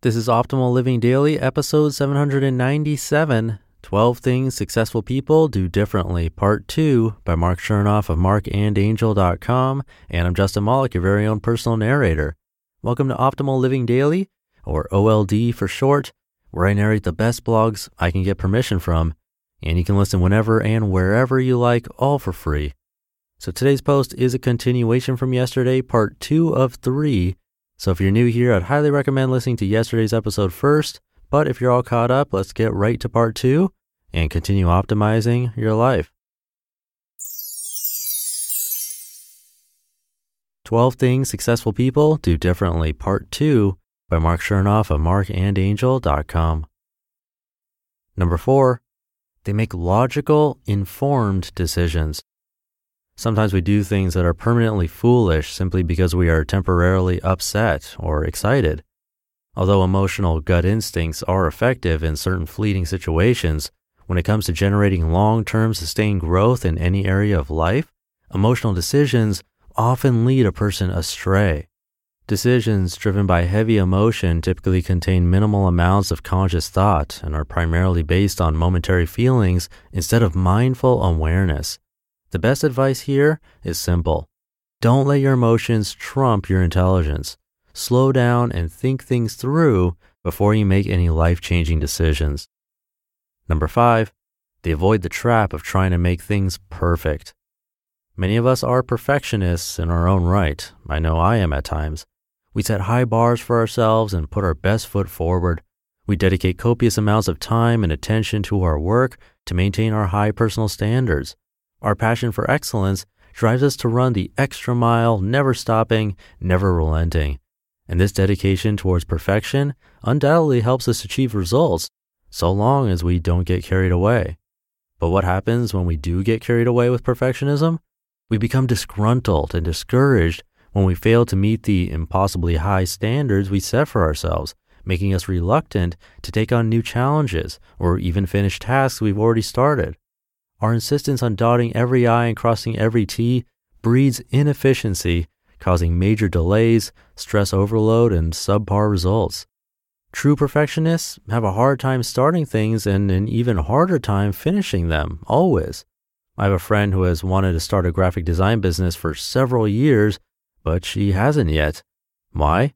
This is Optimal Living Daily, episode 797 12 Things Successful People Do Differently, Part 2 by Marc Chernoff of marcandangel.com. And I'm Justin Malik, your very own personal narrator. Welcome to Optimal Living Daily, or OLD for short, where I narrate the best blogs I can get permission from. And you can listen whenever and wherever you like, all for free. So today's post is a continuation from yesterday, part 2 of 3 so if you're new here, I'd highly recommend listening to yesterday's episode first. But if you're all caught up, let's get right to part two and continue optimizing your life. 12 Things Successful People Do Differently, Part 2 by Marc Chernoff of marcandangel.com. Number 4. They make logical, informed decisions. Sometimes we do things that are permanently foolish simply because we are temporarily upset or excited. Although emotional gut instincts are effective in certain fleeting situations, when it comes to generating long term sustained growth in any area of life, emotional decisions often lead a person astray. Decisions driven by heavy emotion typically contain minimal amounts of conscious thought and are primarily based on momentary feelings instead of mindful awareness. The best advice here is simple. Don't let your emotions trump your intelligence. Slow down and think things through before you make any life changing decisions. Number five, they avoid the trap of trying to make things perfect. Many of us are perfectionists in our own right. I know I am at times. We set high bars for ourselves and put our best foot forward. We dedicate copious amounts of time and attention to our work to maintain our high personal standards. Our passion for excellence drives us to run the extra mile, never stopping, never relenting. And this dedication towards perfection undoubtedly helps us achieve results, so long as we don't get carried away. But what happens when we do get carried away with perfectionism? We become disgruntled and discouraged when we fail to meet the impossibly high standards we set for ourselves, making us reluctant to take on new challenges or even finish tasks we've already started. Our insistence on dotting every I and crossing every T breeds inefficiency, causing major delays, stress overload, and subpar results. True perfectionists have a hard time starting things and an even harder time finishing them, always. I have a friend who has wanted to start a graphic design business for several years, but she hasn't yet. Why?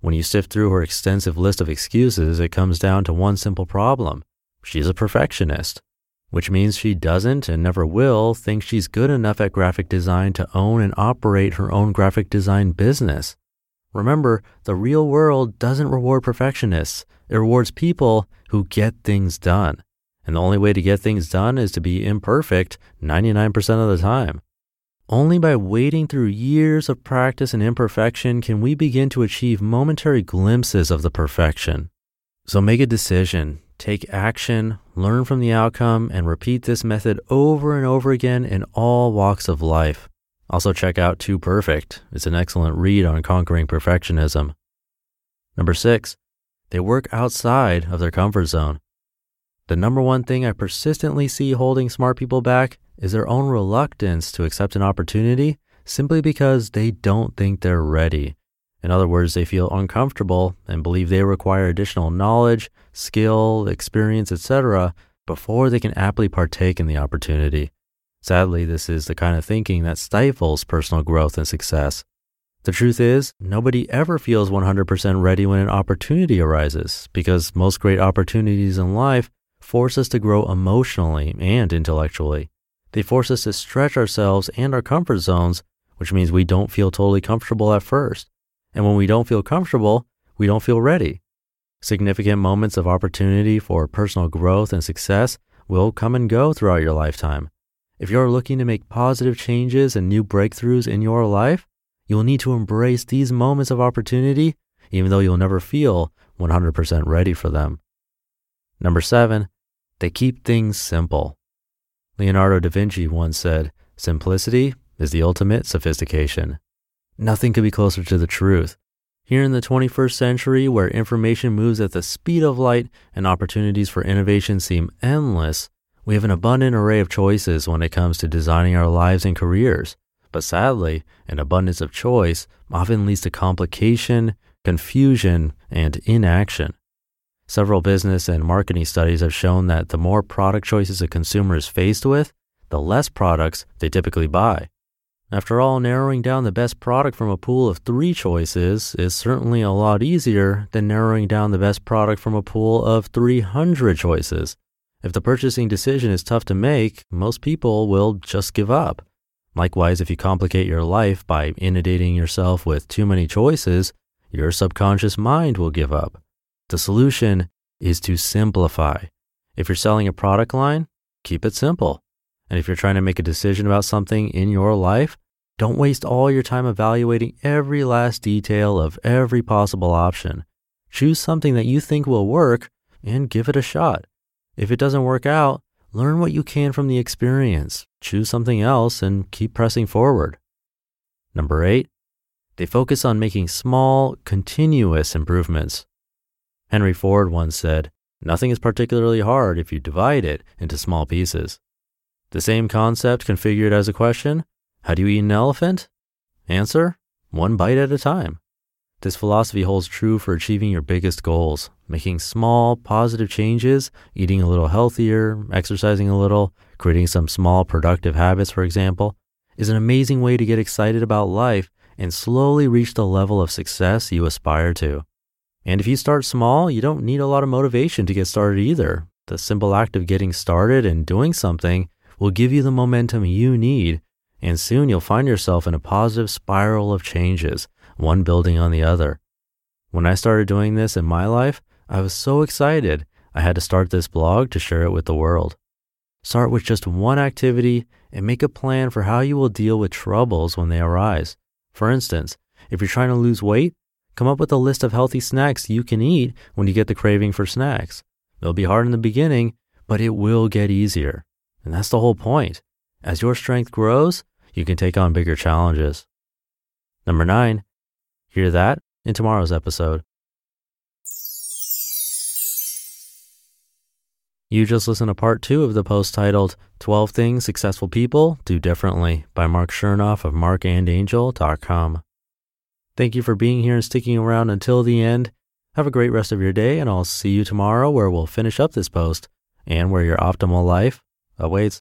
When you sift through her extensive list of excuses, it comes down to one simple problem. She's a perfectionist which means she doesn't and never will think she's good enough at graphic design to own and operate her own graphic design business. Remember, the real world doesn't reward perfectionists. It rewards people who get things done. And the only way to get things done is to be imperfect 99% of the time. Only by wading through years of practice and imperfection can we begin to achieve momentary glimpses of the perfection. So make a decision Take action, learn from the outcome, and repeat this method over and over again in all walks of life. Also, check out Too Perfect. It's an excellent read on conquering perfectionism. Number six, they work outside of their comfort zone. The number one thing I persistently see holding smart people back is their own reluctance to accept an opportunity simply because they don't think they're ready. In other words, they feel uncomfortable and believe they require additional knowledge, skill, experience, etc., before they can aptly partake in the opportunity. Sadly, this is the kind of thinking that stifles personal growth and success. The truth is, nobody ever feels 100% ready when an opportunity arises because most great opportunities in life force us to grow emotionally and intellectually. They force us to stretch ourselves and our comfort zones, which means we don't feel totally comfortable at first. And when we don't feel comfortable, we don't feel ready. Significant moments of opportunity for personal growth and success will come and go throughout your lifetime. If you're looking to make positive changes and new breakthroughs in your life, you'll need to embrace these moments of opportunity, even though you'll never feel 100% ready for them. Number seven, they keep things simple. Leonardo da Vinci once said, Simplicity is the ultimate sophistication. Nothing could be closer to the truth. Here in the 21st century, where information moves at the speed of light and opportunities for innovation seem endless, we have an abundant array of choices when it comes to designing our lives and careers. But sadly, an abundance of choice often leads to complication, confusion, and inaction. Several business and marketing studies have shown that the more product choices a consumer is faced with, the less products they typically buy. After all, narrowing down the best product from a pool of three choices is certainly a lot easier than narrowing down the best product from a pool of 300 choices. If the purchasing decision is tough to make, most people will just give up. Likewise, if you complicate your life by inundating yourself with too many choices, your subconscious mind will give up. The solution is to simplify. If you're selling a product line, keep it simple. And if you're trying to make a decision about something in your life, don't waste all your time evaluating every last detail of every possible option. Choose something that you think will work and give it a shot. If it doesn't work out, learn what you can from the experience, choose something else, and keep pressing forward. Number eight, they focus on making small, continuous improvements. Henry Ford once said, Nothing is particularly hard if you divide it into small pieces. The same concept configured as a question How do you eat an elephant? Answer One bite at a time. This philosophy holds true for achieving your biggest goals, making small, positive changes, eating a little healthier, exercising a little, creating some small, productive habits, for example, is an amazing way to get excited about life and slowly reach the level of success you aspire to. And if you start small, you don't need a lot of motivation to get started either. The simple act of getting started and doing something will give you the momentum you need, and soon you'll find yourself in a positive spiral of changes one building on the other. When I started doing this in my life, I was so excited I had to start this blog to share it with the world. Start with just one activity and make a plan for how you will deal with troubles when they arise. For instance, if you're trying to lose weight, come up with a list of healthy snacks you can eat when you get the craving for snacks. It'll be hard in the beginning, but it will get easier. And that's the whole point. As your strength grows, you can take on bigger challenges. Number nine, Hear that in tomorrow's episode. You just listened to part two of the post titled 12 Things Successful People Do Differently by Marc Chernoff of marcandangel.com. Thank you for being here and sticking around until the end. Have a great rest of your day, and I'll see you tomorrow where we'll finish up this post and where your optimal life awaits.